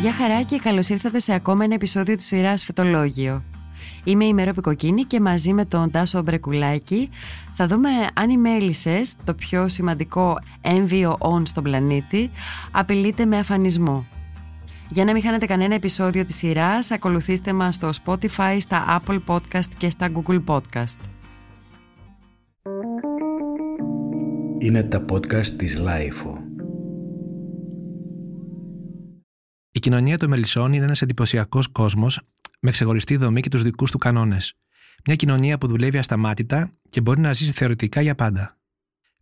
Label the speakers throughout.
Speaker 1: Γεια χαρά και καλώς ήρθατε σε ακόμα ένα επεισόδιο της σειράς Φετολόγιο. Είμαι η Μερόπη Κοκκίνη και μαζί με τον Τάσο Μπρεκουλάκη θα δούμε αν οι μέλισσες, το πιο σημαντικό έμβιο όν στον πλανήτη, απειλείται με αφανισμό. Για να μην χάνετε κανένα επεισόδιο της σειράς, ακολουθήστε μας στο Spotify, στα Apple Podcast και στα Google Podcast.
Speaker 2: Είναι τα podcast της Lifeo.
Speaker 3: Η κοινωνία των μελισσών είναι ένας εντυπωσιακός κόσμος με ξεχωριστή δομή και τους δικούς του κανόνες. Μια κοινωνία που δουλεύει ασταμάτητα και μπορεί να ζήσει θεωρητικά για πάντα.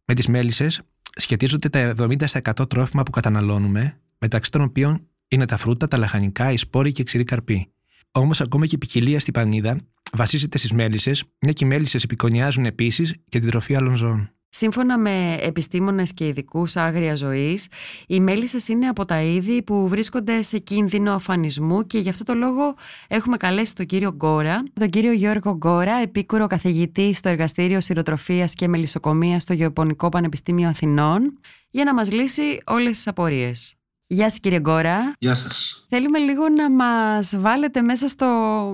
Speaker 3: Με τις μέλισσες σχετίζονται τα 70% τρόφιμα που καταναλώνουμε, μεταξύ των οποίων είναι τα φρούτα, τα λαχανικά, οι σπόροι και οι ξηροί καρποί. Όμως, ακόμα και η ποικιλία στην πανίδα βασίζεται στις μέλισσες, μια και οι μέλισσες επικονιάζουν επίσης και την τροφή άλλων ζώων.
Speaker 1: Σύμφωνα με επιστήμονες και ειδικούς άγρια ζωής, οι μέλισσες είναι από τα είδη που βρίσκονται σε κίνδυνο αφανισμού και γι' αυτό το λόγο έχουμε καλέσει τον κύριο Γκόρα, τον κύριο Γιώργο Γκόρα, επίκουρο καθηγητή στο Εργαστήριο Σιροτροφίας και Μελισσοκομείας στο Γεωπονικό Πανεπιστήμιο Αθηνών, για να μας λύσει όλες τις απορίες. Γεια σας κύριε Γκόρα.
Speaker 4: Γεια σας.
Speaker 1: Θέλουμε λίγο να μας βάλετε μέσα στο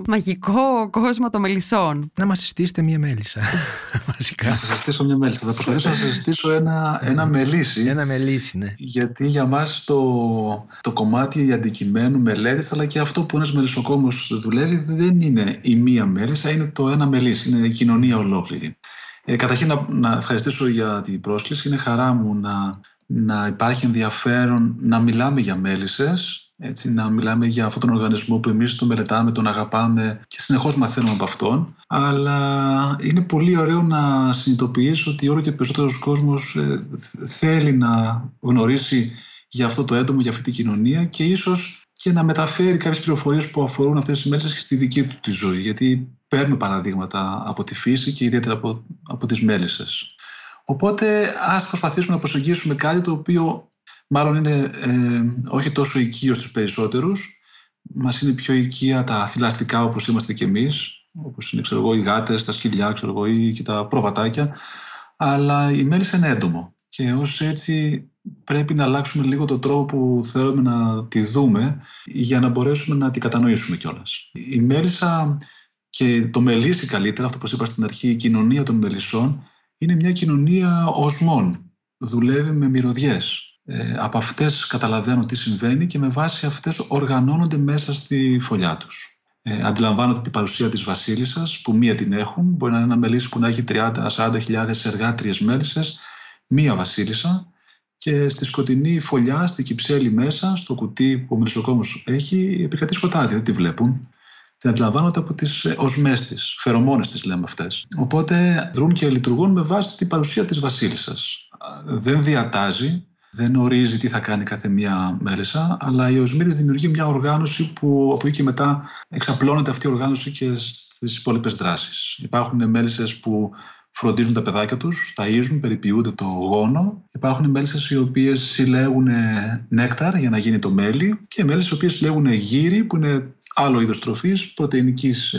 Speaker 1: μαγικό κόσμο των μελισσών.
Speaker 3: Να μας συστήσετε μία μέλισσα, βασικά.
Speaker 4: Να σας συστήσω μία μέλισσα. Θα προσπαθήσω να σας συστήσω ένα, ένα μελίσι.
Speaker 3: Ένα μελίσι, ναι.
Speaker 4: Γιατί για μας το, το κομμάτι αντικειμένου μελέτης, αλλά και αυτό που ένας μελισσοκόμος δουλεύει, δεν είναι η μία μέλισσα, είναι το ένα μελίσι, είναι η κοινωνία ολόκληρη. Ε, καταρχήν να, να ευχαριστήσω για την πρόσκληση. Είναι χαρά μου να να υπάρχει ενδιαφέρον να μιλάμε για μέλισσες, έτσι, να μιλάμε για αυτόν τον οργανισμό που εμείς τον μελετάμε, τον αγαπάμε και συνεχώς μαθαίνουμε από αυτόν. Αλλά είναι πολύ ωραίο να συνειδητοποιήσω ότι όλο και περισσότερος κόσμος ε, θέλει να γνωρίσει για αυτό το έντομο, για αυτή τη κοινωνία και ίσως και να μεταφέρει κάποιες πληροφορίες που αφορούν αυτές τις μέλισσες και στη δική του τη ζωή. Γιατί παίρνουμε παραδείγματα από τη φύση και ιδιαίτερα από, από τις μέλισσες. Οπότε ας προσπαθήσουμε να προσεγγίσουμε κάτι το οποίο μάλλον είναι ε, όχι τόσο οικείο στους περισσότερους. Μας είναι πιο οικεία τα θηλαστικά όπως είμαστε κι εμείς, όπως είναι ξέρω εγώ, οι γάτες, τα σκυλιά ξέρω εγώ, ή και τα προβατάκια. Αλλά η μέλισσα είναι έντομο και ως έτσι πρέπει να αλλάξουμε λίγο τον τρόπο που θέλουμε να τη δούμε για να μπορέσουμε να την κατανοήσουμε κιόλας. Η μέλισσα και το μελίσι καλύτερα, αυτό που είπα στην αρχή, η κοινωνία των μελισσών, είναι μια κοινωνία οσμών. Δουλεύει με μυρωδιές. Ε, από αυτές καταλαβαίνω τι συμβαίνει και με βάση αυτές οργανώνονται μέσα στη φωλιά τους. Ε, αντιλαμβάνονται την παρουσία της βασίλισσας που μία την έχουν. Μπορεί να είναι ένα μελίσι που να έχει 30-40 χιλιάδες εργάτριες μέλισσες. Μία βασίλισσα και στη σκοτεινή φωλιά, στη κυψέλη μέσα, στο κουτί που ο μελισσοκόμος έχει, επικρατείς σκοτάδι, δεν τη βλέπουν την αντιλαμβάνονται από τις ε, οσμέ της, φερομόνες τη λέμε αυτές. Οπότε δρούν και λειτουργούν με βάση την παρουσία της Βασίλισσας. Δεν διατάζει, δεν ορίζει τι θα κάνει κάθε μία μέλισσα, αλλά η οσμή της δημιουργεί μια οργάνωση που από εκεί και μετά εξαπλώνεται αυτή η οργάνωση και στις υπόλοιπες δράσεις. Υπάρχουν μέλισσες που φροντίζουν τα παιδάκια τους, ταΐζουν, περιποιούνται το γόνο. Υπάρχουν μέλισσες οι οποίες συλλέγουν νέκταρ για να γίνει το μέλι και μέλισσες οι οποίες συλλέγουν γύρι που είναι άλλο είδος τροφής πρωτεϊνικής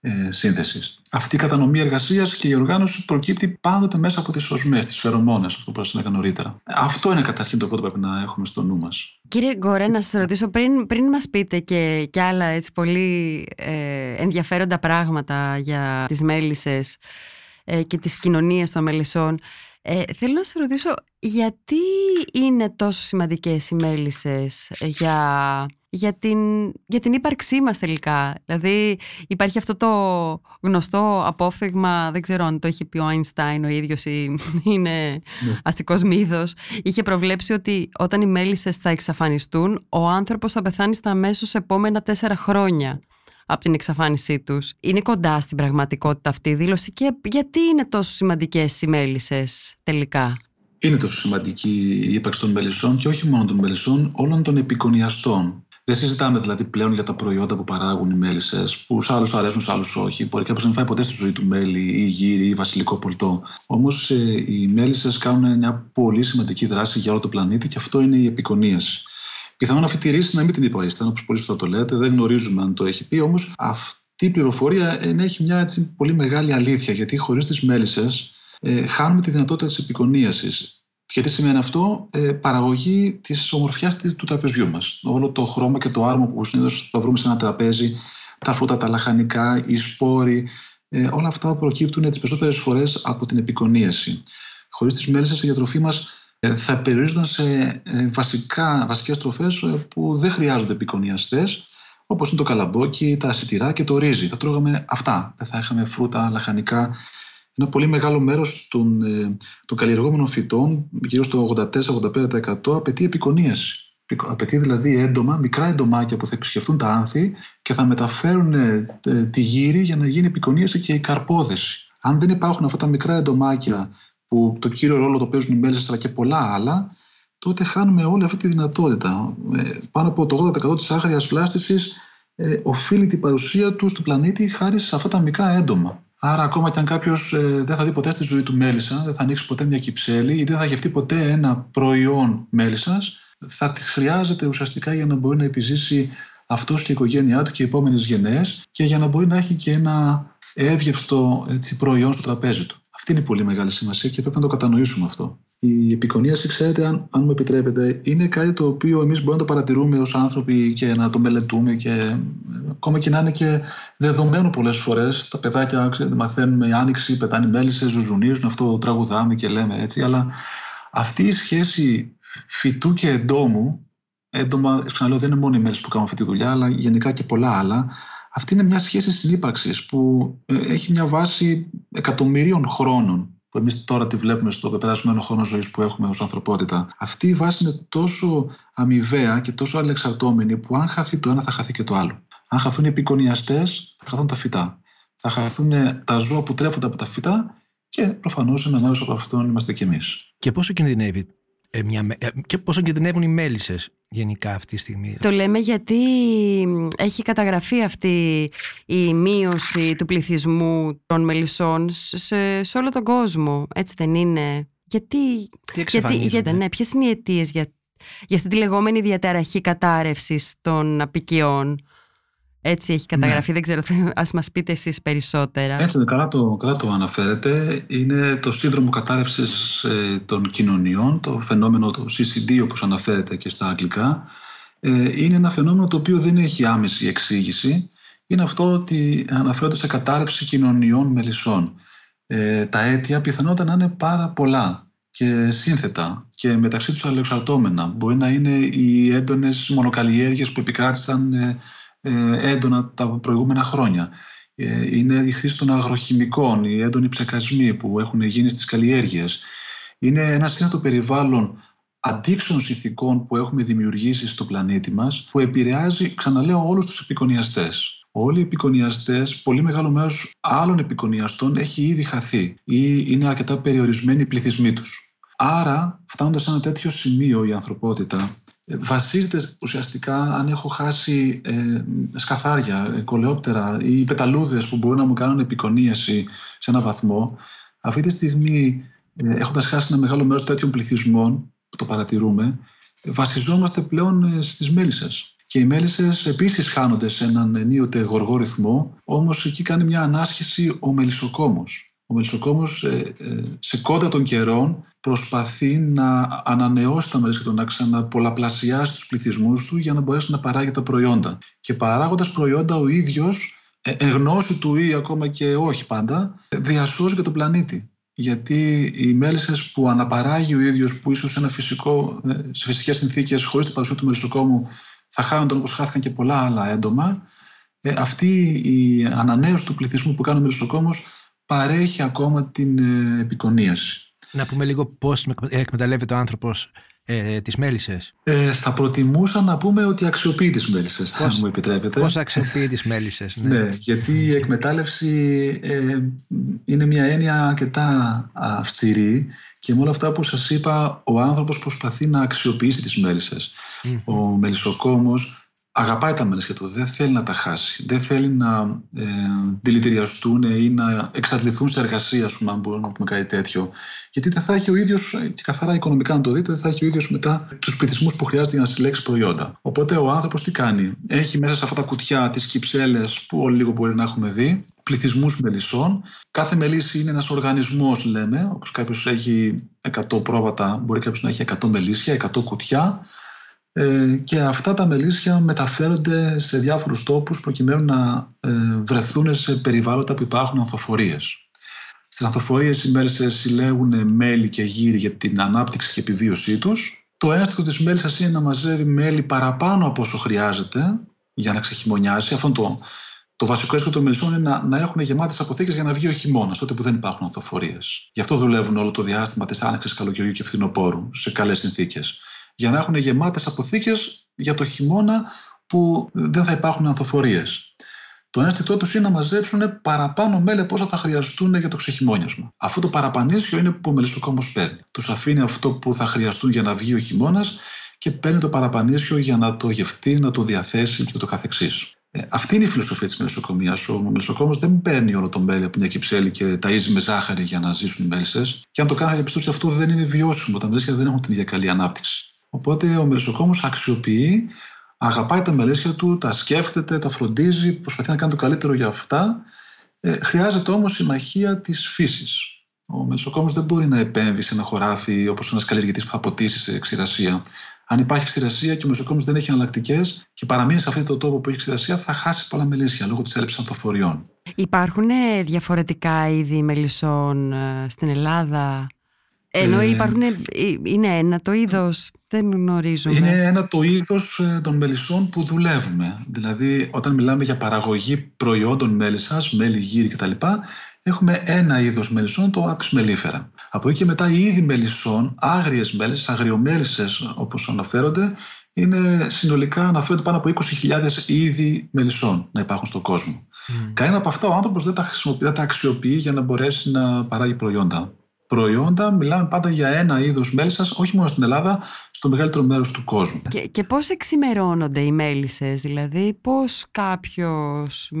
Speaker 4: ε, σύνθεσης. Αυτή η κατανομή εργασίας και η οργάνωση προκύπτει πάντοτε μέσα από τις οσμέ, τις φερομόνες, αυτό που σα έλεγα νωρίτερα. Αυτό είναι καταρχήν το πρώτο που πρέπει να έχουμε στο νου μας.
Speaker 1: Κύριε Γκορέ, να σας ρωτήσω πριν, πριν μας πείτε και, και άλλα έτσι, πολύ ε, ενδιαφέροντα πράγματα για τις μέλισσες ε, και τις κοινωνίες των μελισσών. Ε, θέλω να σε ρωτήσω γιατί είναι τόσο σημαντικές οι μέλισσες για, για, την, για την ύπαρξή μας τελικά. Δηλαδή υπάρχει αυτό το γνωστό απόφθεγμα, δεν ξέρω αν το έχει πει ο Άινστάιν ο ίδιος ή είναι ναι. αστικός μύθος. Είχε προβλέψει ότι όταν οι μέλισσες θα εξαφανιστούν, ο άνθρωπος θα πεθάνει στα αμέσως επόμενα τέσσερα χρόνια από την εξαφάνισή τους. Είναι κοντά στην πραγματικότητα αυτή η δήλωση και γιατί είναι τόσο σημαντικές οι μέλισσες τελικά;
Speaker 4: Είναι τόσο σημαντική η ύπαρξη των μελισσών και όχι μόνο των μελισσών, όλων των επικονιαστών. Δεν συζητάμε δηλαδή πλέον για τα προϊόντα που παράγουν οι μέλισσες, που σε άλλους αρέσουν, σε άλλους όχι. Μπορεί κάποιος να μην φάει ποτέ στη ζωή του μέλι ή γύρι ή βασιλικό πολτό. Όμως ε, οι μέλισσες κάνουν μια πολύ σημαντική δράση για όλο το πλανήτη και αυτό είναι η επικονίαση. Πιθανόν να φοιτηρήσει να μην την είπε ο Einstein, όπως πολύ σωστά το λέτε, δεν γνωρίζουμε αν το έχει πει. Όμως αυτή η πληροφορία έχει μια έτσι, πολύ μεγάλη αλήθεια, γιατί χωρίς τις μέλισσες ε, χάνουμε τη δυνατότητα της επικονίασης. Και τι σημαίνει αυτό, ε, παραγωγή της ομορφιάς του τραπεζιού μας. Όλο το χρώμα και το άρμο που συνήθως θα βρούμε σε ένα τραπέζι, τα φρούτα, τα λαχανικά, οι σπόροι, ε, όλα αυτά προκύπτουν τι περισσότερες φορές από την επικονίαση. Χωρίς τις μέλισσες, η διατροφή μας ε, θα περιορίζονταν σε ε, βασικά, βασικές τροφές ε, που δεν χρειάζονται επικονιαστές όπως είναι το καλαμπόκι, τα σιτηρά και το ρύζι. Θα τρώγαμε αυτά. Δεν θα είχαμε φρούτα, λαχανικά. Ένα πολύ μεγάλο μέρος των, των καλλιεργόμενων φυτών, γύρω στο 84-85% απαιτεί επικονίαση. Απαιτεί δηλαδή έντομα, μικρά εντομάκια που θα επισκεφτούν τα άνθη και θα μεταφέρουν τη γύρι για να γίνει επικονίαση και η καρπόδεση. Αν δεν υπάρχουν αυτά τα μικρά εντομάκια που το κύριο ρόλο το παίζουν οι μέλισσες αλλά και πολλά άλλα, τότε χάνουμε όλη αυτή τη δυνατότητα. Ε, πάνω από το 80% της άγριας βλάστησης ε, οφείλει την παρουσία του στο πλανήτη χάρη σε αυτά τα μικρά έντομα. Άρα, ακόμα και αν κάποιος ε, δεν θα δει ποτέ στη ζωή του μέλισσας, δεν θα ανοίξει ποτέ μια κυψέλη ή δεν θα γευτεί ποτέ ένα προϊόν μέλισσας, θα τι χρειάζεται ουσιαστικά για να μπορεί να επιζήσει αυτός και η οικογένειά του και οι επόμενες γενναίες και για να μπορεί να έχει και ένα εύγευστο έτσι, προϊόν στο τραπέζι του. Αυτή είναι η πολύ μεγάλη σημασία και πρέπει να το κατανοήσουμε αυτό. Η επικονίαση, ξέρετε, αν, αν μου επιτρέπετε, είναι κάτι το οποίο εμείς μπορούμε να το παρατηρούμε ως άνθρωποι και να το μελετούμε και ε, ακόμα και να είναι και δεδομένο πολλές φορές. Τα παιδάκια ξέρετε, μαθαίνουμε η άνοιξη, πετάνε μέλισσες, ζουζουνίζουν, αυτό τραγουδάμε και λέμε έτσι. Αλλά αυτή η σχέση φυτού και εντόμου, έντομα, ξαναλέω, δεν είναι μόνο οι μέλισσες που κάνουν αυτή τη δουλειά, αλλά γενικά και πολλά άλλα, αυτή είναι μια σχέση συνύπαρξης που ε, έχει μια βάση εκατομμυρίων χρόνων που εμείς τώρα τη βλέπουμε στο πεπερασμένο χρόνο ζωής που έχουμε ως ανθρωπότητα. Αυτή η βάση είναι τόσο αμοιβαία και τόσο αλεξαρτώμενη που αν χαθεί το ένα θα χαθεί και το άλλο. Αν χαθούν οι επικονιαστές θα χαθούν τα φυτά. Θα χαθούν τα ζώα που τρέφονται από τα φυτά και προφανώς ένα μέρος από αυτόν είμαστε κι εμείς.
Speaker 3: Και πόσο κινδυνεύει ε, μια, ε, και πόσο κινδυνεύουν οι μέλισσες γενικά αυτή τη στιγμή;
Speaker 1: Το λέμε γιατί έχει καταγραφεί αυτή η μείωση του πληθυσμού των μελισσών σε, σε όλο τον κόσμο. Έτσι δεν είναι; Γιατί,
Speaker 3: Τι γιατί, γιατί,
Speaker 1: ναι, ποιες είναι οι αιτίες για, για αυτή τη λεγόμενη διαταραχή κατάρρευσης των απικιών; Έτσι έχει καταγραφεί, ναι. δεν ξέρω, ας μας πείτε εσείς περισσότερα.
Speaker 4: Έτσι, καλά το, καλά το αναφέρετε. Είναι το σύνδρομο κατάρρευσης ε, των κοινωνιών, το φαινόμενο το CCD όπως αναφέρεται και στα αγγλικά. Ε, είναι ένα φαινόμενο το οποίο δεν έχει άμεση εξήγηση. Είναι αυτό ότι αναφέρονται σε κατάρρευση κοινωνιών μελισσών. Ε, τα αίτια πιθανότατα να είναι πάρα πολλά και σύνθετα και μεταξύ τους αλληλεξαρτώμενα. Μπορεί να είναι οι έντονες μονοκαλλιέργειες που επικράτησαν ε, ε, έντονα τα προηγούμενα χρόνια. Ε, είναι η χρήση των αγροχημικών, οι έντονοι ψεκασμοί που έχουν γίνει στις καλλιέργειες. Είναι ένα σύνθετο περιβάλλον αντίξεων ηθικών που έχουμε δημιουργήσει στο πλανήτη μας που επηρεάζει, ξαναλέω, όλους τους επικονιαστές. Όλοι οι επικονιαστές, πολύ μεγάλο μέρος άλλων επικονιαστών έχει ήδη χαθεί ή είναι αρκετά περιορισμένοι οι πληθυσμοί τους. Άρα, φτάνοντας σε ένα τέτοιο σημείο η ανθρωπότητα, ε, βασίζεται ουσιαστικά αν έχω χάσει ε, σκαθάρια, ε, κολεόπτερα ή πεταλούδες που μπορούν να μου κάνουν επικονίαση σε ένα βαθμό. Αυτή τη στιγμή, ε, έχοντας χάσει ένα μεγάλο μέρος τέτοιων πληθυσμών, που το παρατηρούμε, βασιζόμαστε πλέον στις μέλισσες. Και οι μέλισσες επίσης χάνονται σε έναν ενίοτε γοργό ρυθμό, όμως εκεί κάνει μια ανάσχεση ο μελισσοκόμος. Ο Μελισσοκόμος ε, ε, σε κόντρα των καιρών προσπαθεί να ανανεώσει τα μέλη του, να ξαναπολαπλασιάσει τους πληθυσμούς του για να μπορέσει να παράγει τα προϊόντα. Και παράγοντας προϊόντα ο ίδιος, ε, εν γνώση του ή ακόμα και όχι πάντα, διασώζει και τον πλανήτη. Γιατί οι μέλισσες που αναπαράγει ο ίδιος, που ίσως ένα φυσικό, σε φυσικές συνθήκες χωρίς την παρουσία του μελισσοκόμου θα χάνονταν όπως χάθηκαν και πολλά άλλα έντομα, αυτή η ανανέωση του πληθυσμού που κάνει ο μελισσοκόμος παρέχει ακόμα την ε, επικονίαση.
Speaker 3: Να πούμε λίγο πώς εκμεταλλεύεται ο άνθρωπος ε, τις μέλισσες.
Speaker 4: Ε, θα προτιμούσα να πούμε ότι αξιοποιεί τις μέλισσες, πώς, αν μου επιτρέπετε.
Speaker 3: Πώς αξιοποιεί τις μέλισσες.
Speaker 4: Ναι. ναι, γιατί η εκμετάλλευση ε, είναι μια έννοια αρκετά αυστηρή και με όλα αυτά που σας είπα ο άνθρωπος προσπαθεί να αξιοποιήσει τις μέλισσες. Ο μελισσοκόμος αγαπάει τα μελίσια του, δεν θέλει να τα χάσει, δεν θέλει να ε, δηλητηριαστούν ή να εξαντληθούν σε εργασία, αν μπορούμε να πούμε κάτι τέτοιο. Γιατί δεν θα έχει ο ίδιος, και καθαρά οικονομικά να το δείτε, δεν θα έχει ο ίδιος μετά τους πληθυσμούς που χρειάζεται για να συλλέξει προϊόντα. Οπότε ο άνθρωπος τι κάνει, έχει μέσα σε αυτά τα κουτιά τις κυψέλες που όλοι λίγο μπορεί να έχουμε δει, πληθυσμούς μελισσών. Κάθε μελίσση είναι ένας οργανισμός, λέμε. Όπως κάποιος έχει 100 πρόβατα, μπορεί κάποιος να έχει 100 μελίσια, 100 κουτιά. Ε, και αυτά τα μελίσια μεταφέρονται σε διάφορους τόπους προκειμένου να ε, βρεθούν σε περιβάλλοντα που υπάρχουν ανθοφορίες. Στις ανθοφορίες οι μέλισσες συλλέγουν μέλι και γύρι για την ανάπτυξη και επιβίωσή τους. Το ένστικτο της μέλισσας είναι να μαζεύει μέλι παραπάνω από όσο χρειάζεται για να ξεχειμονιάσει. Αυτό το, το βασικό ένστικτο των μελισσών είναι να, να έχουν γεμάτες αποθήκες για να βγει ο χειμώνας, τότε που δεν υπάρχουν ανθοφορίες. Γι' αυτό δουλεύουν όλο το διάστημα της άνοιξης καλοκαιριού και φθινοπόρου σε καλές συνθήκες για να έχουν γεμάτες αποθήκες για το χειμώνα που δεν θα υπάρχουν ανθοφορίες. Το ένστικτό τους είναι να μαζέψουν παραπάνω μέλη από όσα θα χρειαστούν για το ξεχειμώνιασμα. Αυτό το παραπανίσιο είναι που ο μελισσοκόμος παίρνει. Τους αφήνει αυτό που θα χρειαστούν για να βγει ο χειμώνας και παίρνει το παραπανίσιο για να το γευτεί, να το διαθέσει και το καθεξής. Ε, αυτή είναι η φιλοσοφία της μελισσοκομείας. Ο μελισσοκόμος δεν παίρνει όλο το μέλι από μια κυψέλη και ταΐζει με ζάχαρη για να ζήσουν οι μέλισσες. Και αν το κάνει, θα διαπιστώσει αυτό δεν είναι βιώσιμο. Τα μελίσια δεν έχουν την ίδια καλή ανάπτυξη. Οπότε ο μελισσοκόμος αξιοποιεί, αγαπάει τα μελίσια του, τα σκέφτεται, τα φροντίζει, προσπαθεί να κάνει το καλύτερο για αυτά. Ε, χρειάζεται όμως συμμαχία της φύσης. Ο μελισσοκόμος δεν μπορεί να επέμβει σε ένα χωράφι όπως ένας καλλιεργητής που θα ποτίσει σε ξηρασία. Αν υπάρχει ξηρασία και ο μελισσοκόμος δεν έχει εναλλακτικές και παραμείνει σε αυτό το τόπο που έχει ξηρασία, θα χάσει πολλά μελίσια λόγω της έλλειψης ανθοφοριών.
Speaker 1: Υπάρχουν διαφορετικά είδη μελισσών ε, στην Ελλάδα; Ενώ ε, υπάρχουν, ε, είναι ένα το είδος, δεν γνωρίζουμε.
Speaker 4: Είναι ένα το είδος ε, των μελισσών που δουλεύουμε. Δηλαδή όταν μιλάμε για παραγωγή προϊόντων μέλισσας, μέλι, γύρι κτλ. Έχουμε ένα είδος μελισσών, το άπης μελίφερα. Από εκεί και μετά οι είδη μελισσών, άγριες μέλισσες, αγριομέλισσες όπως αναφέρονται, είναι συνολικά αναφέρονται πάνω από 20.000 είδη μελισσών να υπάρχουν στον κόσμο. Mm. Κανένα από αυτά ο άνθρωπος δεν τα, δεν τα αξιοποιεί για να μπορέσει να παράγει προϊόντα προϊόντα, μιλάμε πάντα για ένα είδος μέλισσας, όχι μόνο στην Ελλάδα, στο μεγαλύτερο μέρος του κόσμου.
Speaker 1: Και, και πώς εξημερώνονται οι μέλισσες, δηλαδή, πώς κάποιος.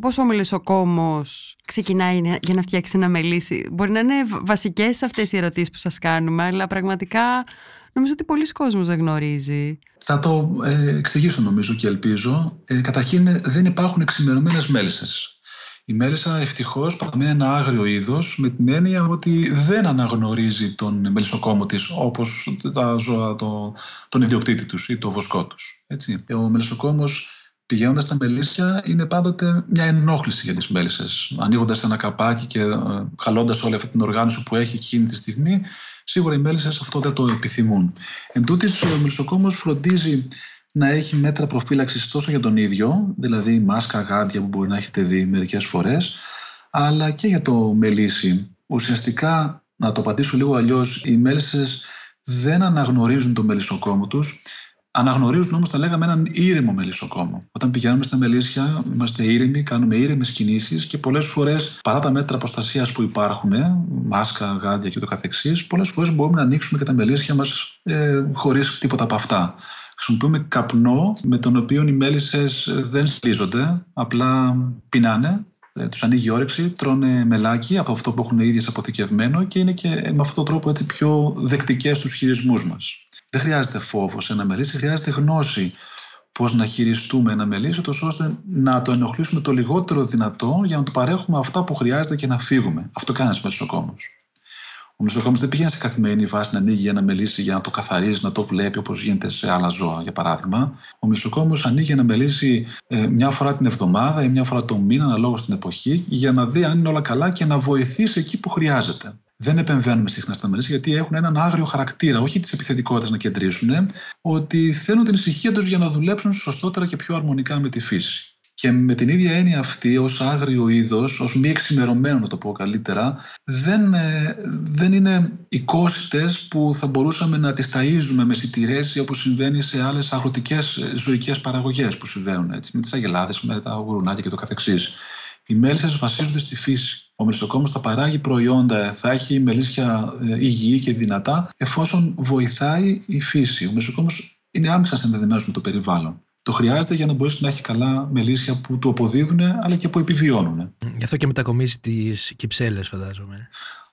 Speaker 1: Πώς ο μελισσοκόμο ξεκινάει για να φτιάξει ένα μελίσι. Μπορεί να είναι βασικές αυτές οι ερωτήσεις που σας κάνουμε, αλλά πραγματικά νομίζω ότι πολλοί κόσμος δεν γνωρίζει.
Speaker 4: Θα το ε, εξηγήσω νομίζω και ελπίζω. Ε, καταρχήν δεν υπάρχουν εξημερωμένες μέλισσες. Η μέλισσα ευτυχώς παραμένει ένα άγριο είδος με την έννοια ότι δεν αναγνωρίζει τον μελισσοκόμο της όπως τα ζώα, το, τον ιδιοκτήτη τους ή το βοσκό τους. Ο μελισσοκόμος πηγαίνοντας στα μελίσια είναι πάντοτε μια ενόχληση για τις μέλισσες. Ανοίγοντας ένα καπάκι και ε, χαλώντας όλη αυτή την οργάνωση που έχει εκείνη τη στιγμή, σίγουρα οι μέλισσες αυτό δεν το επιθυμούν. Εν τούτης, ο μελισσοκόμος φροντίζει να έχει μέτρα προφύλαξης τόσο για τον ίδιο, δηλαδή μάσκα, γάντια που μπορεί να έχετε δει μερικές φορές, αλλά και για το μελίσι. Ουσιαστικά, να το απαντήσω λίγο αλλιώς, οι μέλισσες δεν αναγνωρίζουν το μελισσοκόμο τους, Αναγνωρίζουν όμως, θα λέγαμε, έναν ήρεμο μελισσοκόμο. Όταν πηγαίνουμε στα μελίσια, είμαστε ήρεμοι, κάνουμε ήρεμες κινήσεις και πολλές φορές, παρά τα μέτρα προστασία που υπάρχουν, μάσκα, γάντια και το καθεξής, πολλές φορές μπορούμε να ανοίξουμε και τα μελίσια μας ε, χωρίς τίποτα από αυτά. Χρησιμοποιούμε καπνό με τον οποίο οι μέλισσες δεν σλίζονται, απλά πεινάνε ε, τους ανοίγει η όρεξη, τρώνε μελάκι από αυτό που έχουν ίδιε αποθηκευμένο και είναι και με αυτόν τον τρόπο έτσι πιο δεκτικές στους χειρισμούς μας. Δεν χρειάζεται φόβος σε ένα μελίσι, χρειάζεται γνώση πώς να χειριστούμε ένα μελίσι, ώστε να το ενοχλήσουμε το λιγότερο δυνατό για να του παρέχουμε αυτά που χρειάζεται και να φύγουμε. Αυτό κάνει ένας μεσοκόμο. Ο μεσοκόμο δεν πηγαίνει σε καθημερινή βάση να ανοίγει ένα μελίσι για να το καθαρίζει, να το βλέπει όπως γίνεται σε άλλα ζώα, για παράδειγμα. Ο μεσοκόμο ανοίγει ένα μελίσι ε, μια φορά την εβδομάδα ή μια φορά το μήνα, αναλόγως στην εποχή, για να δει αν είναι όλα καλά και να βοηθήσει εκεί που χρειάζεται δεν επεμβαίνουμε συχνά στα μελίσια γιατί έχουν έναν άγριο χαρακτήρα, όχι τη επιθετικότητα να κεντρήσουν, ότι θέλουν την ησυχία τους για να δουλέψουν σωστότερα και πιο αρμονικά με τη φύση. Και με την ίδια έννοια αυτή, ως άγριο είδος, ως μη εξημερωμένο να το πω καλύτερα, δεν, ε, δεν είναι οικόσιτε που θα μπορούσαμε να τις ταΐζουμε με σιτηρές όπως συμβαίνει σε άλλες αγροτικές ε, ζωικές παραγωγές που συμβαίνουν έτσι, με τις αγελάδες, με τα γουρουνάκια και το καθεξής. Οι μέλισσες βασίζονται στη φύση. Ο μελισσοκόμος θα παράγει προϊόντα, θα έχει μελίσια ε, υγιή και δυνατά, εφόσον βοηθάει η φύση. Ο μελισσοκόμος είναι άμεσα συνδεδεμένος με το περιβάλλον. Το χρειάζεται για να μπορέσει να έχει καλά μελίσια που του αποδίδουν αλλά και που επιβιώνουν.
Speaker 3: Γι' αυτό και μετακομίζει τις κυψέλες, φαντάζομαι.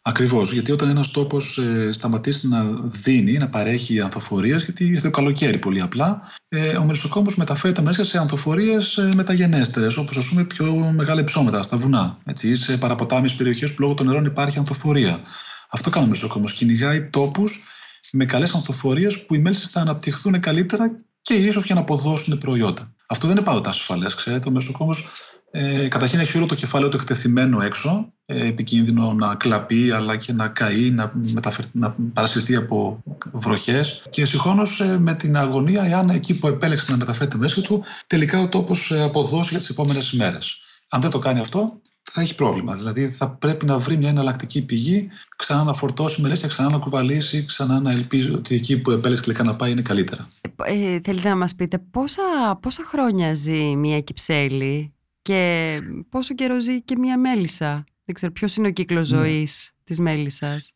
Speaker 4: Ακριβώς, γιατί όταν ένας τόπος ε, σταματήσει να δίνει, να παρέχει ανθοφορίες, γιατί ήρθε το καλοκαίρι πολύ απλά, ε, ο μελισσοκόμος μεταφέρεται μέσα σε ανθοφορίες ε, μεταγενέστερες, όπως ας πούμε πιο μεγάλα ψώματα στα βουνά. Έτσι, σε παραποτάμιες περιοχές που λόγω των νερών υπάρχει ανθοφορία. Αυτό κάνει ο μελισσοκόμος. Κυνηγάει τόπους με καλές ανθοφορίες που οι μέλισσες θα αναπτυχθούν καλύτερα και ίσως και να αποδώσουν προϊόντα. Αυτό δεν είναι πάντοτε ασφαλές, ξέρετε. Ο μεσοκόμο ε, καταρχήν έχει όλο το κεφάλαιο του εκτεθειμένο έξω, ε, επικίνδυνο να κλαπεί αλλά και να καεί, να, να παρασυρθεί από βροχές. Και συγχρόνως ε, με την αγωνία, εάν εκεί που επέλεξε να μεταφέρεται μέσα του, τελικά ο τόπος ε, αποδώσει για τις επόμενες ημέρε. Αν δεν το κάνει αυτό, θα έχει πρόβλημα. Δηλαδή θα πρέπει να βρει μια εναλλακτική πηγή, ξανά να φορτώσει μελέσια, ξανά να κουβαλήσει, ξανά να ελπίζει ότι εκεί που επέλεξε τελικά να πάει είναι καλύτερα.
Speaker 1: Ε, θέλετε να μας πείτε πόσα, πόσα χρόνια ζει μια κυψέλη και πόσο καιρό ζει και μια μέλισσα; Δεν ξέρω ποιος είναι ο κύκλος ναι. ζωής της μέλισσας;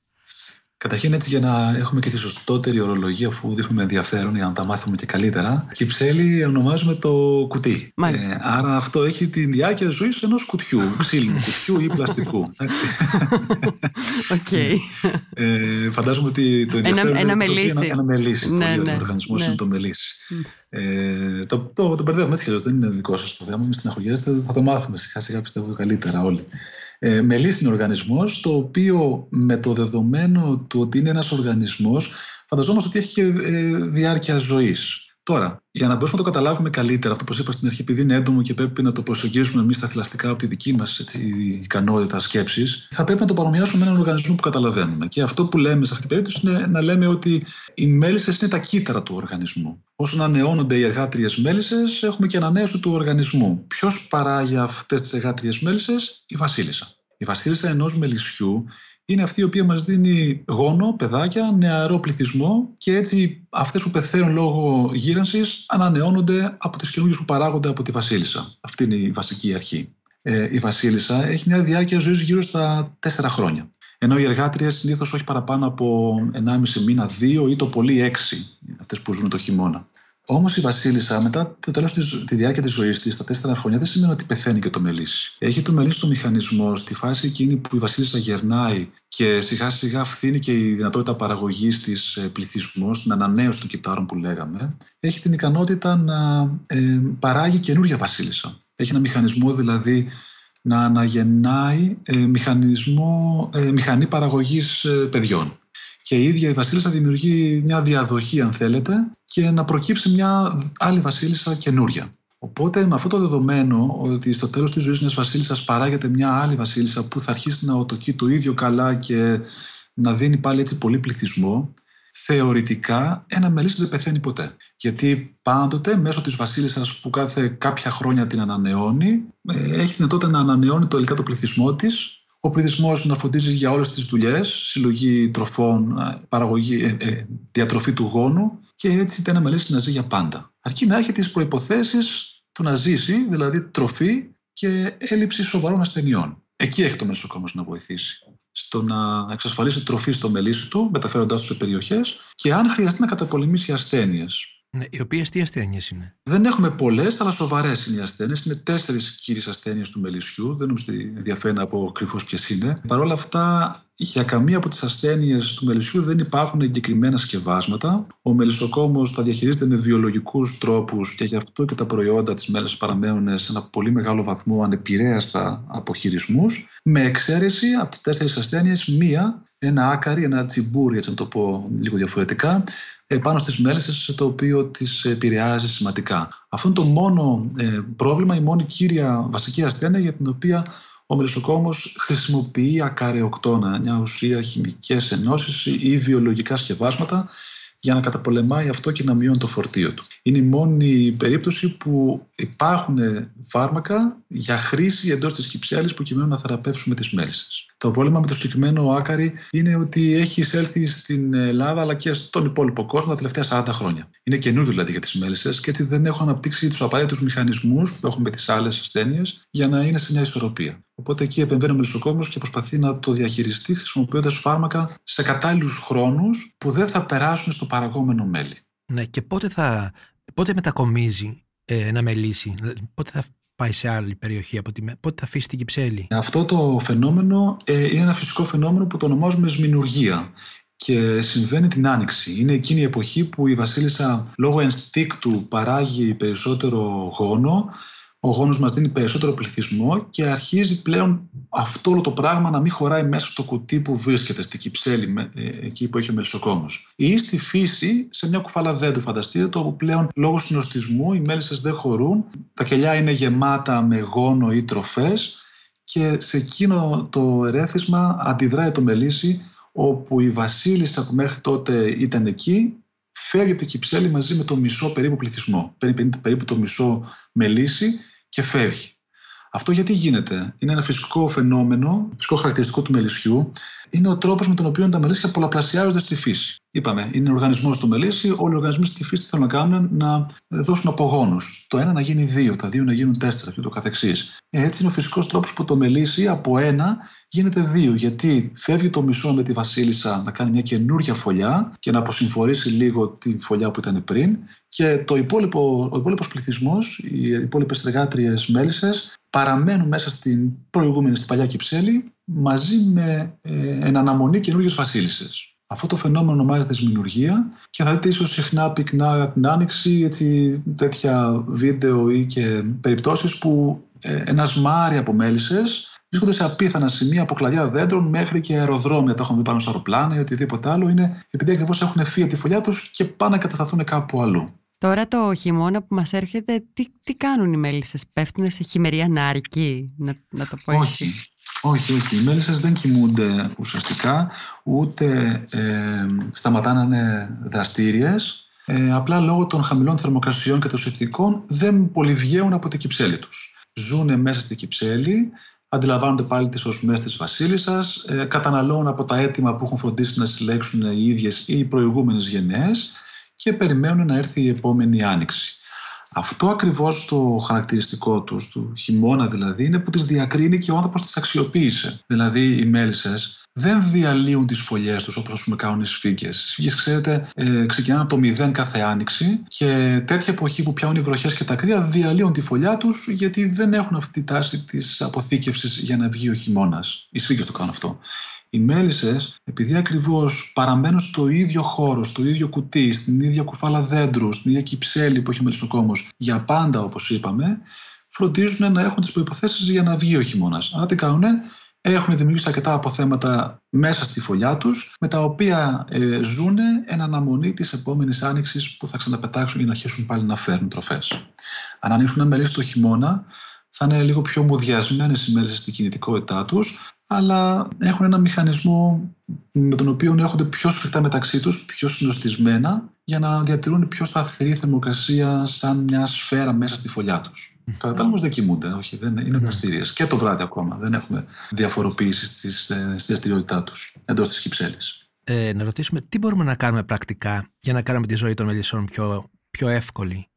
Speaker 4: Καταρχήν έτσι για να έχουμε και τη σωστότερη ορολογία αφού δείχνουμε ενδιαφέρον για να τα μάθουμε και καλύτερα. Κυψέλη ονομάζουμε το κουτί.
Speaker 1: Ε,
Speaker 4: άρα αυτό έχει τη διάρκεια ζωής ενός κουτιού, ξύλινου κουτιού ή πλαστικού.
Speaker 1: Okay.
Speaker 4: ε, φαντάζομαι ότι το ενδιαφέρον
Speaker 1: ένα,
Speaker 4: είναι
Speaker 1: ένα μελίσι.
Speaker 4: Ένα, ένα μελίσι.
Speaker 1: Ναι,
Speaker 4: ναι.
Speaker 1: ναι,
Speaker 4: Ο οργανισμός
Speaker 1: ναι.
Speaker 4: είναι το μελίσι. Ε, το, το, το μπερδεύουμε έτσι δεν είναι δικό σας το θέμα. Μην στεναχωριέστε, θα το μάθουμε σιγά σιγά πιστεύω καλύτερα όλοι. Ε, μελίσι είναι οργανισμός, το οποίο με το δεδομένο του ότι είναι ένας οργανισμός, φανταζόμαστε ότι έχει και ε, διάρκεια ζωής. Τώρα, για να μπορέσουμε να το καταλάβουμε καλύτερα, αυτό που είπα στην αρχή, επειδή είναι έντομο και πρέπει να το προσεγγίσουμε εμείς τα θηλαστικά από τη δική μας ικανότητα σκέψης, θα πρέπει να το παρομοιάσουμε με έναν οργανισμό που καταλαβαίνουμε. Και αυτό που λέμε σε αυτή την περίπτωση είναι να λέμε ότι οι μέλισσες είναι τα κύτταρα του οργανισμού. Όσο ανανεώνονται οι εργάτριες μέλισσες, έχουμε και ανανέωση του οργανισμού. Ποιος παράγει αυτές τις εργάτριες μέλισσες, η Βασίλισσα. Η Βασίλισσα ενός μελισσιού είναι αυτή η οποία μας δίνει γόνο, παιδάκια, νεαρό πληθυσμό και έτσι αυτές που πεθαίνουν λόγω γύρανσης ανανεώνονται από τις καινούργιες που παράγονται από τη βασίλισσα. Αυτή είναι η βασική αρχή. Ε, η βασίλισσα έχει μια διάρκεια ζωής γύρω στα τέσσερα χρόνια. Ενώ οι εργάτριες συνήθως όχι παραπάνω από 1,5 μήνα, 2 ή το πολύ 6, αυτές που ζουν το χειμώνα. Όμως η Βασίλισσα, μετά το τέλος της διάρκεια της ζωής της, στα τέσσερα χρόνια, δεν σημαίνει ότι πεθαίνει και το μελίσι. Έχει το μελίσι το μηχανισμό στη φάση εκείνη που η Βασίλισσα γερνάει και σιγά σιγά φθήνει και η δυνατότητα παραγωγής της πληθυσμός, την ανανέωση των κυτάρων που λέγαμε. Έχει την ικανότητα να ε, παράγει καινούργια Βασίλισσα. Έχει ένα μηχανισμό δηλαδή να αναγεννάει ε, μηχανισμό, ε, μηχανή παραγωγής παιδιών και η ίδια η βασίλισσα δημιουργεί μια διαδοχή αν θέλετε και να προκύψει μια άλλη βασίλισσα καινούρια. Οπότε με αυτό το δεδομένο ότι στο τέλος της ζωής μιας βασίλισσας παράγεται μια άλλη βασίλισσα που θα αρχίσει να οτοκεί το ίδιο καλά και να δίνει πάλι έτσι πολύ πληθυσμό, θεωρητικά ένα μελίσι δεν πεθαίνει ποτέ. Γιατί πάντοτε μέσω της βασίλισσας που κάθε κάποια χρόνια την ανανεώνει, ε, έχει δυνατότητα να ανανεώνει το το πληθυσμό της ο πληθυσμός να φροντίζει για όλες τις δουλειές, συλλογή τροφών, παραγωγή, ε, ε, διατροφή του γόνου και έτσι δεν αμελήσει να ζει για πάντα. Αρκεί να έχει τις προποθέσει του να ζήσει, δηλαδή τροφή και έλλειψη σοβαρών ασθενειών. Εκεί έχει το μεσοκόμος να βοηθήσει. Στο να εξασφαλίσει τροφή στο μελίσι του, μεταφέροντάς του σε περιοχές και αν χρειαστεί να καταπολεμήσει ασθένειες.
Speaker 3: Ναι, οι οποίες τι ασθένειες είναι;
Speaker 4: Δεν έχουμε πολλές, αλλά σοβαρές είναι οι ασθένειες. Είναι τέσσερις κύριες ασθένειες του μελισσιού. Δεν νομίζω ότι ενδιαφέρει να πω κρυφώ ποιες είναι. Παρ' όλα αυτά, για καμία από τις ασθένειες του μελισσιού δεν υπάρχουν εγκεκριμένα σκευάσματα. Ο μελισσοκόμος τα διαχειρίζεται με βιολογικούς τρόπους και γι' αυτό και τα προϊόντα της μέλισσας παραμένουν σε ένα πολύ μεγάλο βαθμό ανεπηρέαστα από χειρισμούς. Με εξαίρεση από τις τέσσερις ασθένειες, μία, ένα άκαρι, ένα τσιμπούρι, έτσι να το πω λίγο διαφορετικά, πάνω στις μέλισσες το οποίο τις επηρεάζει σημαντικά. Αυτό είναι το μόνο ε, πρόβλημα, η μόνη κύρια βασική ασθένεια για την οποία ο μελισσοκόμος χρησιμοποιεί ακαρεοκτώνα, μια ουσία χημικές ενώσεις ή βιολογικά σκευάσματα για να καταπολεμάει αυτό και να μειώνει το φορτίο του. Είναι η μόνη περίπτωση που υπάρχουν φάρμακα για χρήση εντός της κυψέλης προκειμένου να θεραπεύσουμε τις μέλισσες. Το πρόβλημα με το συγκεκριμένο άκαρι είναι ότι έχει εισέλθει στην Ελλάδα αλλά και στον υπόλοιπο κόσμο τα τελευταία 40 χρόνια. Είναι καινούριο δηλαδή για τις μέλισσες και έτσι δεν έχουν αναπτύξει τους απαραίτητους μηχανισμούς που έχουμε με τις άλλες ασθένειες για να είναι σε μια ισορροπία. Οπότε εκεί επεμβαίνει ο μελισσοκόμο και προσπαθεί να το διαχειριστεί χρησιμοποιώντας φάρμακα σε κατάλληλους χρόνους που δεν θα περάσουν στο παραγόμενο μέλι.
Speaker 3: Ναι, και πότε, θα, πότε μετακομίζει ε, να μελήσει, πότε θα πάει σε άλλη περιοχή, από τη, πότε θα αφήσει την Κυψέλη;
Speaker 4: Αυτό το φαινόμενο ε, είναι ένα φυσικό φαινόμενο που το ονομάζουμε σμινουργία και συμβαίνει την Άνοιξη. Είναι εκείνη η εποχή που η Βασίλισσα λόγω ενστίκτου παράγει περισσότερο γόνο ο γόνος μας δίνει περισσότερο πληθυσμό και αρχίζει πλέον αυτό όλο το πράγμα να μην χωράει μέσα στο κουτί που βρίσκεται, στη κυψέλη, ε, εκεί που έχει ο μελισσοκόμος. Ή στη φύση, σε μια κουφάλα δέντρου, φανταστείτε το, όπου πλέον λόγω συνοστισμού οι μέλισσες δεν χωρούν, τα κελιά είναι γεμάτα με γόνο ή τροφές και σε εκείνο το ερέθισμα αντιδράει το μελίσι όπου η βασίλισσα που μέχρι τότε ήταν εκεί φέρει από την Κυψέλη μαζί με το μισό περίπου πληθυσμό, περίπου το μισό μελίσι και φεύγει. Αυτό γιατί γίνεται; Είναι ένα φυσικό φαινόμενο, φυσικό χαρακτηριστικό του μελισσιού. Είναι ο τρόπος με τον οποίο τα μελίσια πολλαπλασιάζονται στη φύση. Είπαμε, είναι οργανισμός του μελίσι. Όλοι οι οργανισμοί στη φύση θέλουν να κάνουν να δώσουν απογόνους. Το ένα να γίνει δύο, τα δύο να γίνουν τέσσερα και το καθεξής. Έτσι είναι ο φυσικός τρόπος που το μελίσι από ένα γίνεται δύο. Γιατί φεύγει το μισό με τη Βασίλισσα να κάνει μια καινούργια φωλιά και να αποσυμφορήσει λίγο την φωλιά που ήταν πριν. Και το υπόλοιπο, ο υπόλοιπος πληθυσμός, οι υπόλοιπες εργάτριες μέλισσες, παραμένουν μέσα στην προηγούμενη, στην παλιά Κυψέλη, μαζί με ε, εν αναμονή καινούργιες βασίλισσες. Αυτό το φαινόμενο ονομάζεται σμινουργία και θα δείτε ίσως συχνά πυκνά την άνοιξη έτσι, τέτοια βίντεο ή και περιπτώσεις που ε, ένας μάρι από μέλισσες βρίσκονται σε απίθανα σημεία από κλαδιά δέντρων μέχρι και αεροδρόμια. Τα έχουμε δει πάνω στα αεροπλάνα ή οτιδήποτε άλλο. Είναι επειδή ακριβώς έχουν φύγει από τη φωλιά τους και πάνε να κατασταθούν κάπου αλλού.
Speaker 1: Τώρα το χειμώνα που μας έρχεται, τι, τι κάνουν οι μέλισσες, πέφτουν σε χειμερία ανάρκη, να, να το πω έτσι;
Speaker 4: Όχι, όχι, όχι. Οι μέλισσες δεν κοιμούνται ουσιαστικά, ούτε ε, σταματάνε να είναι δραστήριες. Ε, απλά λόγω των χαμηλών θερμοκρασιών και των συνθηκών δεν πολυβγαίνουν από την κυψέλη τους. Ζούνε μέσα στην κυψέλη, αντιλαμβάνονται πάλι τις οσμές της βασίλισσας, ε, καταναλώνουν από τα έτοιμα που έχουν φροντίσει να συλλέξουν οι ίδιες ή οι προηγούμενες γενναίες και περιμένουν να έρθει η επόμενη άνοιξη. Αυτό ακριβώς το χαρακτηριστικό τους, του χειμώνα δηλαδή, είναι που τις διακρίνει και ο άνθρωπος τις αξιοποίησε. Δηλαδή οι μέλισσες δεν διαλύουν τις φωλιές τους όπως ας πούμε κάνουν οι σφίγγες. Οι σφίγγες ξέρετε ε, ξεκινάνε από το μηδέν κάθε άνοιξη και τέτοια εποχή που πιάνουν οι βροχές και τα κρύα διαλύουν τη φωλιά τους γιατί δεν έχουν αυτή τη τάση της αποθήκευσης για να βγει ο χειμώνας. Οι σφίγγες το κάνουν αυτό. Οι μέλισσες, επειδή ακριβώς παραμένουν στο ίδιο χώρο, στο ίδιο κουτί, στην ίδια κουφάλα δέντρου, στην ίδια κυψέλη που έχει ο μελισσοκόμος, για πάντα όπως είπαμε, φροντίζουν να έχουν τις προϋποθέσεις για να βγει ο χειμώνας. Άρα τι κάνουν, έχουν δημιουργήσει αρκετά αποθέματα μέσα στη φωλιά τους, με τα οποία ε, ζουν εν αναμονή της επόμενης άνοιξης που θα ξαναπετάξουν για να αρχίσουν πάλι να φέρνουν τροφές. Αν ανοίξουν ένα μελίσι το χειμώνα, θα είναι λίγο πιο μουδιασμένες οι μέρες στην κινητικότητά τους, αλλά έχουν ένα μηχανισμό με τον οποίο έρχονται πιο σφιχτά μεταξύ τους, πιο συνοστισμένα, για να διατηρούν πιο σταθερή θερμοκρασία σαν μια σφαίρα μέσα στη φωλιά τους. Mm. Κατά τα όμως δεν κοιμούνται, όχι, δεν είναι δραστήριε. Και το βράδυ ακόμα δεν έχουμε διαφοροποίηση στη δραστηριότητά τους εντός της κυψέλης.
Speaker 3: Ε, να ρωτήσουμε τι μπορούμε να κάνουμε πρακτικά για να κάνουμε τη ζωή των μελισσών πιο, πιο εύκολη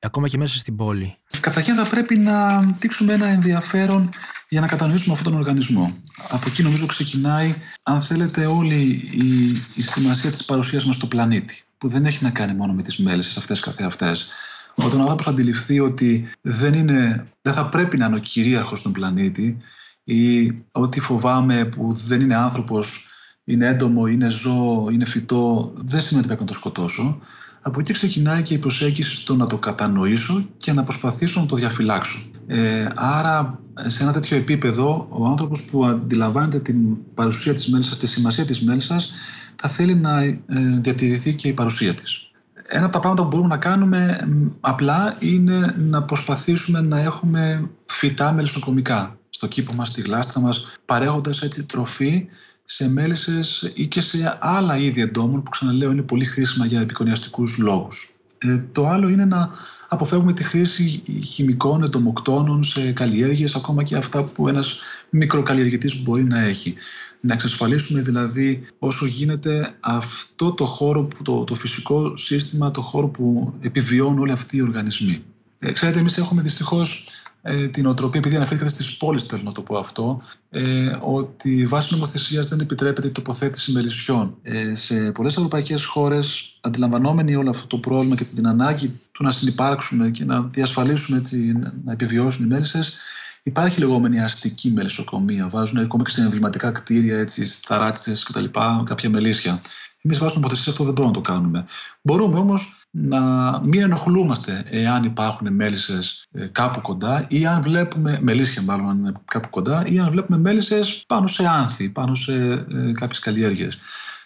Speaker 3: ακόμα και μέσα στην πόλη;
Speaker 4: Καταρχήν θα πρέπει να δείξουμε ένα ενδιαφέρον για να κατανοήσουμε αυτόν τον οργανισμό. Από εκεί νομίζω ξεκινάει, αν θέλετε, όλη η, η σημασία της παρουσίας μας στο πλανήτη, που δεν έχει να κάνει μόνο με τις μέλισσες αυτές καθεαυτές. Όταν ο άνθρωπος αντιληφθεί ότι δεν, είναι, δεν θα πρέπει να είναι ο κυρίαρχος στον πλανήτη ή ότι φοβάμαι που δεν είναι άνθρωπος, είναι έντομο, είναι ζώο, είναι φυτό, δεν σημαίνει ότι πρέπει να το σκοτώσω. Από εκεί ξεκινάει και η προσέγγιση στο να το κατανοήσω και να προσπαθήσω να το διαφυλάξω. Ε, άρα, σε ένα τέτοιο επίπεδο, ο άνθρωπος που αντιλαμβάνεται την παρουσία της μέλισσας, τη σημασία της μέλισσας, θα θέλει να ε, διατηρηθεί και η παρουσία της. Ένα από τα πράγματα που μπορούμε να κάνουμε απλά είναι να προσπαθήσουμε να έχουμε φυτά μελισσοκομικά στο κήπο μας, στη γλάστρα μας, παρέχοντας έτσι τροφή σε μέλισσες ή και σε άλλα είδη εντόμων που ξαναλέω είναι πολύ χρήσιμα για επικονιαστικούς λόγους. Ε, το άλλο είναι να αποφεύγουμε τη χρήση χημικών εντομοκτώνων σε καλλιέργειες, ακόμα και αυτά που ένας μικροκαλλιεργητής μπορεί να έχει. Να εξασφαλίσουμε δηλαδή όσο γίνεται αυτό το χώρο, το, το φυσικό σύστημα, το χώρο που επιβιώνουν όλοι αυτοί οι οργανισμοί. Ε, ξέρετε, εμείς έχουμε δυστυχώς ε, την οτροπία, επειδή αναφέρεται στις πόλεις, θέλω να το πω αυτό, ε, ότι βάσει νομοθεσίας δεν επιτρέπεται η τοποθέτηση μελισσιών. Ε, σε πολλές ευρωπαϊκές χώρες, αντιλαμβανόμενοι όλο αυτό το πρόβλημα και την ανάγκη του να συνεπάρξουν και να διασφαλίσουν έτσι, να επιβιώσουν οι μέλισσες, Υπάρχει λεγόμενη αστική μελισσοκομεία. Βάζουν ακόμα και σε εμβληματικά κτίρια, έτσι, σταράτσε κτλ. κάποια μελίσια. Εμείς βάσει νομοθεσίας αυτό δεν μπορούμε να το κάνουμε. Μπορούμε όμως να μην ενοχλούμαστε εάν υπάρχουν μέλισσες ε, κάπου κοντά ή αν βλέπουμε, μελίσια μάλλον αν είναι κάπου κοντά, ή αν βλέπουμε μέλισσες πάνω σε άνθη, πάνω σε ε, κάποιες καλλιέργειες.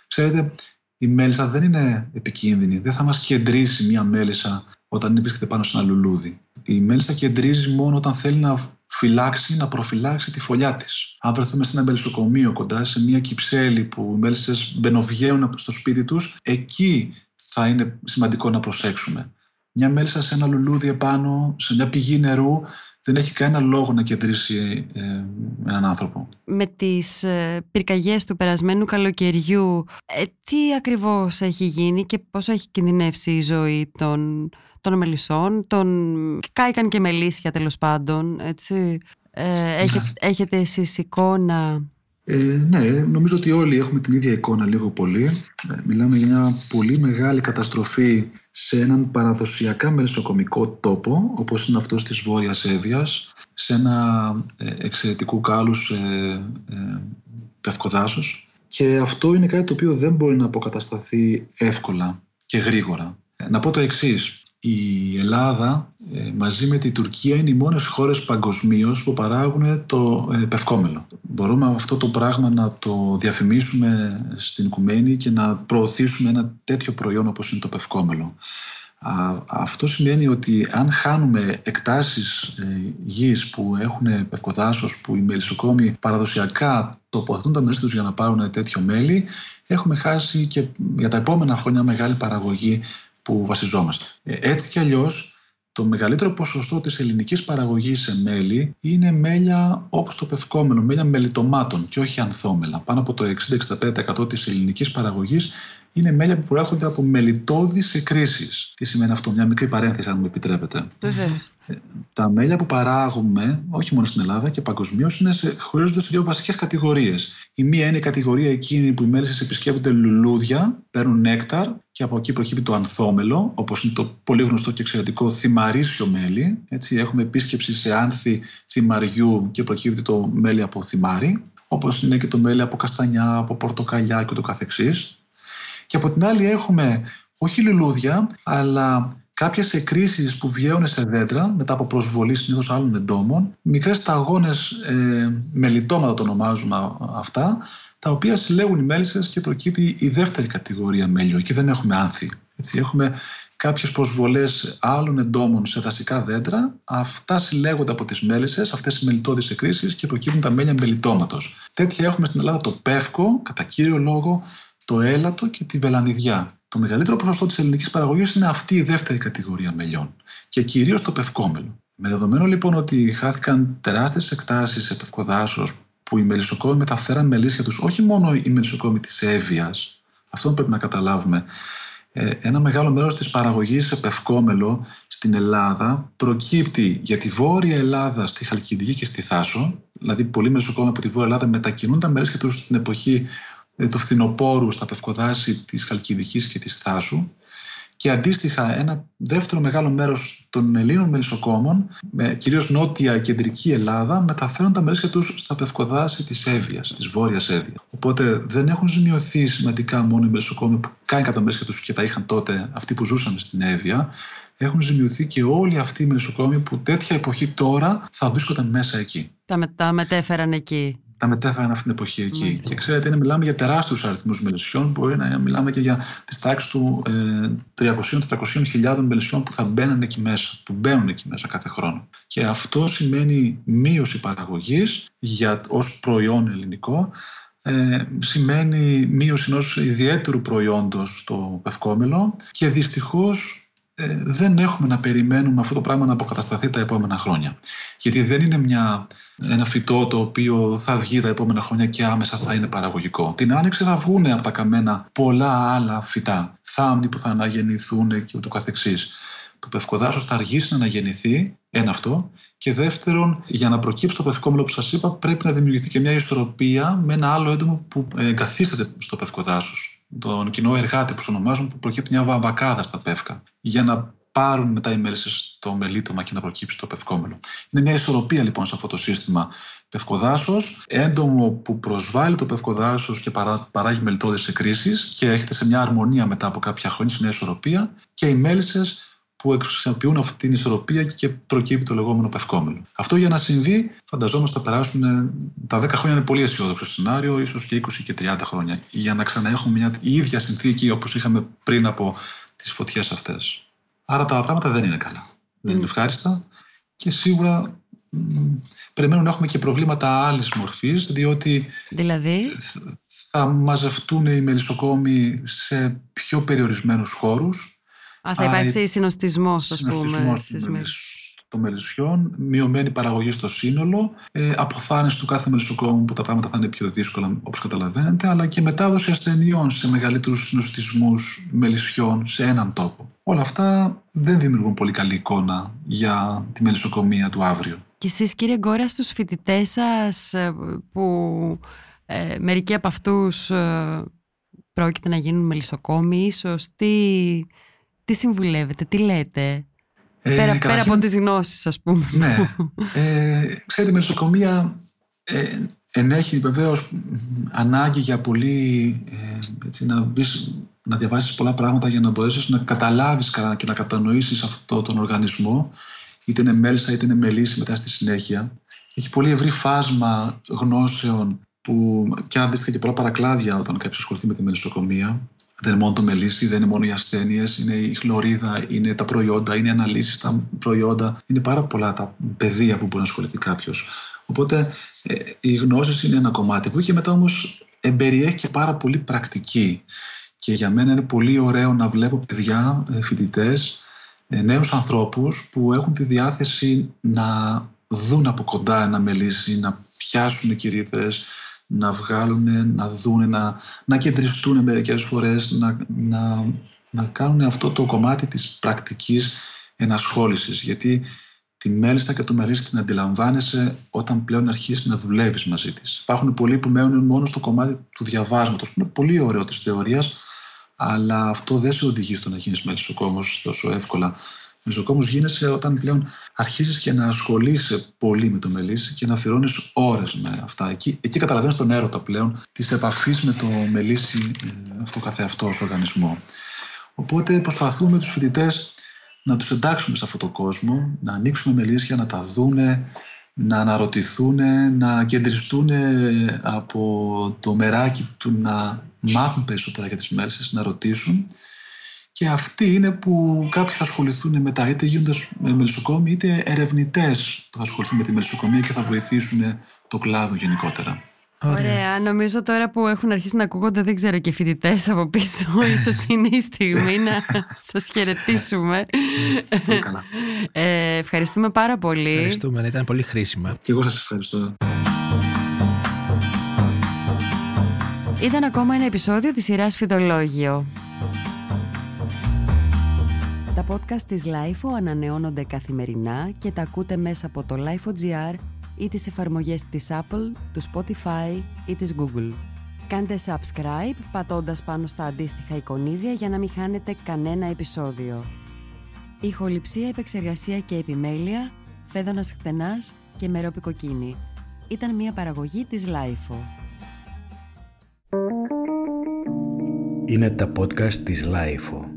Speaker 4: Ξέρετε, η μέλισσα δεν είναι επικίνδυνη. Δεν θα μας κεντρήσει μια μέλισσα όταν βρίσκεται πάνω σε ένα λουλούδι. Η μέλισσα κεντρίζει μόνο όταν θέλει να φυλάξει, να προφυλάξει τη φωλιά της. Αν βρεθούμε σε ένα μελισσοκομείο κοντά, σε μια κυψέλη που οι μέλισσες μπαινοβγαίνουν στο σπίτι τους, εκεί θα είναι σημαντικό να προσέξουμε. Μια μέλισσα σε ένα λουλούδι επάνω, σε μια πηγή νερού, δεν έχει κανένα λόγο να κεντρήσει ε, έναν άνθρωπο.
Speaker 1: Με τις ε, πυρκαγιές του περασμένου καλοκαιριού, ε, τι ακριβώς έχει γίνει και πώς έχει κινδυνεύσει η ζωή των, των μελισσών, των... κάηκαν και μελίσια τέλος πάντων, έτσι. Ε, έχετε, έχετε εσείς εικόνα
Speaker 4: ε, ναι, νομίζω ότι όλοι έχουμε την ίδια εικόνα λίγο πολύ. Ε, μιλάμε για μια πολύ μεγάλη καταστροφή σε έναν παραδοσιακά μελισσοκομικό τόπο, όπως είναι αυτός της Βόρειας Εύβοιας, σε ένα ε, εξαιρετικού κάλους ε, ε, πευκοδάσος. Και αυτό είναι κάτι το οποίο δεν μπορεί να αποκατασταθεί εύκολα και γρήγορα. Ε, να πω το εξής η Ελλάδα ε, μαζί με την Τουρκία είναι οι μόνες χώρες παγκοσμίως που παράγουν το ε, πευκόμελο. Μπορούμε αυτό το πράγμα να το διαφημίσουμε στην Κουμένη και να προωθήσουμε ένα τέτοιο προϊόν όπως είναι το πευκόμελο. Αυτό σημαίνει ότι αν χάνουμε εκτάσεις ε, γης που έχουν πευκοδάσος, που οι μελισσοκόμοι παραδοσιακά τοποθετούν τα μέλη τους για να πάρουν τέτοιο μέλι, έχουμε χάσει και για τα επόμενα χρόνια μεγάλη παραγωγή που βασιζόμαστε. Ε, έτσι κι αλλιώς το μεγαλύτερο ποσοστό της ελληνικής παραγωγής σε μέλι είναι μέλια όπως το πευκόμενο, μέλια μελιτομάτων και όχι ανθόμελα. Πάνω από το 60-65% της ελληνικής παραγωγής είναι μέλια που προέρχονται από μελιτόδεις εκκρίσεις. Τι σημαίνει αυτό, μια μικρή παρένθεση αν μου επιτρέπετε. Ε, τα μέλια που παράγουμε, όχι μόνο στην Ελλάδα και παγκοσμίως, χωρίζονται σε δύο βασικές κατηγορίες. Η μία είναι η κατηγορία εκείνη που οι μέλισσες επισκέπτονται λουλούδια, παίρνουν νέκταρ και από εκεί προκύπτει το ανθόμελο, όπως είναι το πολύ γνωστό και εξαιρετικό θυμαρίσιο μέλι. Έτσι, έχουμε επίσκεψη σε άνθη θυμαριού και προκύπτει το μέλι από θυμάρι, όπως είναι και το μέλι από καστανιά, από πορτοκαλιά και το καθεξής. Και από την άλλη έχουμε όχι λουλούδια, αλλά κάποιες εκκρίσεις που βγαίνουν σε δέντρα μετά από προσβολή συνήθως άλλων εντόμων, μικρές σταγόνες ε, μελιτώματα το ονομάζουμε αυτά, τα οποία συλλέγουν οι μέλισσες και προκύπτει η δεύτερη κατηγορία μέλιο. Εκεί δεν έχουμε άνθη. Έτσι, έχουμε κάποιες προσβολές άλλων εντόμων σε δασικά δέντρα. Αυτά συλλέγονται από τις μέλισσες, αυτές οι μελιτώδεις εκκρίσεις και προκύπτουν τα μέλια μελιτώματος. Τέτοια έχουμε στην Ελλάδα το πεύκο, κατά κύριο λόγο, το έλατο και τη βελανιδιά. Το μεγαλύτερο ποσοστό της ελληνικής παραγωγής είναι αυτή η δεύτερη κατηγορία μελιών και κυρίως το πευκόμελο. Με δεδομένο λοιπόν ότι χάθηκαν τεράστιες εκτάσεις σε πευκοδάσο που οι μελισσοκόμοι μεταφέραν μελίσια τους, όχι μόνο οι μελισσοκόμοι της Εύβοιας, αυτό πρέπει να καταλάβουμε. Ε, ένα μεγάλο μέρος της παραγωγής σε πευκόμελο στην Ελλάδα προκύπτει για τη Βόρεια Ελλάδα, στη Χαλκιδική και στη Θάσο. Δηλαδή, πολλοί μελισσοκόμοι από τη Βόρεια Ελλάδα μετακινούν τα μελίσια τους στην εποχή ε, του φθινοπόρου στα πευκοδάση της Χαλκιδικής και της Θάσου και αντίστοιχα ένα δεύτερο μεγάλο μέρος των Ελλήνων μελισσοκόμων, κυρίως νότια κεντρική Ελλάδα, μεταφέρουν τα μερίσια τους στα πευκοδάση της Εύβοιας, της Βόρειας Εύβοιας. Οπότε δεν έχουν ζημιωθεί σημαντικά μόνο οι μελισσοκόμοι που κάνουν κατά μερίσια τους και τα είχαν τότε αυτοί που ζούσαν στην Εύβοια, έχουν ζημιωθεί και όλοι αυτοί οι μελισσοκόμοι που τέτοια εποχή τώρα θα βρίσκονταν μέσα εκεί.
Speaker 1: Τα, τα μετέφεραν εκεί
Speaker 4: τα μετέφεραν αυτή την εποχή εκεί. Και ξέρετε, είναι, μιλάμε για τεράστιους αριθμούς μελισσιών. Μπορεί να μιλάμε και για τις τάξεις του ε, 300-400 χιλιάδων μελισσιών που θα μπαίνουν εκεί μέσα, που μπαίνουν εκεί μέσα κάθε χρόνο. Και αυτό σημαίνει μείωση παραγωγής ως προϊόν ελληνικό. Ε, σημαίνει μείωση ενός ιδιαίτερου προϊόντος στο πευκόμελο και δυστυχώς ε, δεν έχουμε να περιμένουμε αυτό το πράγμα να αποκατασταθεί τα επόμενα χρόνια. Γιατί δεν είναι μια, ένα φυτό το οποίο θα βγει τα επόμενα χρόνια και άμεσα θα είναι παραγωγικό. Την άνοιξη θα βγουν από τα καμένα πολλά άλλα φυτά, θάμνοι που θα αναγεννηθούν και ούτω καθεξής. το πευκοδάσος θα αργήσει να αναγεννηθεί, ένα αυτό. Και δεύτερον, για να προκύψει το πευκόμελο που σας είπα, πρέπει να δημιουργηθεί και μια ισορροπία με ένα άλλο έντομο που εγκαθίσταται στο πευκοδάσος. Τον κοινό εργάτη που ονομάζουν, που προκύπτει μια βαμβακάδα στα πεύκα. Για να πάρουν μετά οι μέλισσε το μελίτωμα και να προκύψει το πευκόμελο. Είναι μια ισορροπία λοιπόν σε αυτό το σύστημα πευκοδάσος, έντομο που προσβάλλει το πευκοδάσος και παράγει μελιτόδε σε κρίσεις και έρχεται σε μια αρμονία μετά από κάποια χρόνια, σε μια ισορροπία και οι μέλισσες που χρησιμοποιούν αυτή την ισορροπία και προκύπτει το λεγόμενο πευκόμελο. Αυτό για να συμβεί, φανταζόμαστε θα περάσουν τα 10 χρόνια είναι πολύ αισιόδοξο σενάριο, ίσως και 20 και 30 χρόνια, για να ξαναέχουμε μια η ίδια συνθήκη όπως είχαμε πριν από τις φωτιές αυτές. Άρα τα πράγματα δεν είναι καλά. Δεν είναι ευχάριστα και σίγουρα περιμένουν να έχουμε και προβλήματα άλλης μορφής διότι
Speaker 1: δηλαδή;
Speaker 4: θα μαζευτούν οι μελισσοκόμοι σε πιο περιορισμένους χώρους
Speaker 1: Α, θα υπάρξει συνοστισμός, ας πούμε,
Speaker 4: των μελισσιών, μειωμένη παραγωγή στο σύνολο, ε, αποθάνεση του κάθε μελισσοκόμου που τα πράγματα θα είναι πιο δύσκολα όπως καταλαβαίνετε, αλλά και μετάδοση ασθενειών σε μεγαλύτερους συνοστισμούς μελισσιών σε έναν τόπο. Όλα αυτά δεν δημιουργούν πολύ καλή εικόνα για τη μελισσοκομεία του αύριο.
Speaker 1: Και εσείς κύριε Γκόρας στους φοιτητές σας ε, που ε, μερικοί από αυτούς ε, πρόκειται να γίνουν μελισσοκόμοι ίσως, τι, τι συμβουλεύετε, τι λέτε; Ε, πέρα, πέρα από τις γνώσεις ας πούμε.
Speaker 4: Ναι. Ε, ξέρετε, η μελισσοκομεία ε, ενέχει βεβαίως ανάγκη για πολύ ε, έτσι, να, μπεις, να διαβάσεις πολλά πράγματα για να μπορέσεις να καταλάβεις και να κατανοήσεις αυτό τον οργανισμό είτε είναι μέλισσα είτε είναι μελίσσα μετά στη συνέχεια. Έχει πολύ ευρύ φάσμα γνώσεων που και αντίστοιχα και πολλά παρακλάδια όταν κάποιος ασχοληθεί με τη μελισσοκομεία. Δεν είναι μόνο το μελίσι, δεν είναι μόνο οι ασθένειες, είναι η χλωρίδα, είναι τα προϊόντα, είναι οι αναλύσεις στα προϊόντα. Είναι πάρα πολλά τα πεδία που μπορεί να ασχοληθεί κάποιος. Οπότε ε, οι γνώσεις είναι ένα κομμάτι που και μετά όμως εμπεριέχει και πάρα πολύ πρακτική. Και για μένα είναι πολύ ωραίο να βλέπω παιδιά, ε, φοιτητές, ε, νέους ανθρώπους που έχουν τη διάθεση να δουν από κοντά ένα μελίσι, να πιάσουν κυρίδες, να βγάλουν, να δουν, να, να κεντριστούν μερικές φορές, να, να, να κάνουν αυτό το κομμάτι της πρακτικής ενασχόλησης. Γιατί τη μέλισσα και το μελίσι την αντιλαμβάνεσαι όταν πλέον αρχίσει να δουλεύεις μαζί της. Υπάρχουν πολλοί που μένουν μόνο στο κομμάτι του διαβάσματος, που είναι πολύ ωραίο της θεωρίας, αλλά αυτό δεν σε οδηγεί στο να γίνεις μελισσοκόμο τόσο εύκολα. Μελισσοκόμο γίνεσαι όταν πλέον αρχίζεις και να ασχολείσαι πολύ με το μελίσι και να αφιερώνεις ώρες με αυτά. Εκεί, εκεί καταλαβαίνεις τον έρωτα πλέον της επαφής με το μελίσι ε, αυτό καθεαυτό ως οργανισμό. Οπότε προσπαθούμε τους φοιτητές να τους εντάξουμε σε αυτό το κόσμο, να ανοίξουμε μελίσια, να τα δούνε, να αναρωτηθούν, να κεντριστούν από το μεράκι του να μάθουν περισσότερα για τις μέλισσες, να ρωτήσουν και αυτοί είναι που κάποιοι θα ασχοληθούν μετά, είτε γίνοντας μελισσοκόμοι, είτε ερευνητές που θα ασχοληθούν με τη μελισσοκομεία και θα βοηθήσουν το κλάδο γενικότερα.
Speaker 1: Ωραία. Νομίζω τώρα που έχουν αρχίσει να ακούγονται, δεν ξέρω και φοιτητές από πίσω, ίσως είναι η στιγμή να σας χαιρετήσουμε. Ε, ευχαριστούμε πάρα πολύ.
Speaker 3: Ευχαριστούμε, ήταν πολύ χρήσιμα.
Speaker 4: Και εγώ σας ευχαριστώ.
Speaker 1: Ήταν ακόμα ένα επεισόδιο της σειράς Φιτολόγιο. Τα podcast της LIFO ανανεώνονται καθημερινά και τα ακούτε μέσα από το LIFO.gr ή τις εφαρμογές της Apple, του Spotify ή της Google. Κάντε subscribe πατώντας πάνω στα αντίστοιχα εικονίδια για να μην χάνετε κανένα επεισόδιο. Ηχοληψία, επεξεργασία και επιμέλεια, φέδωνας χτενάς και μερόπικο κοκκίνη. Ήταν μια παραγωγή της LIFO.
Speaker 2: Είναι τα podcast της LIFO.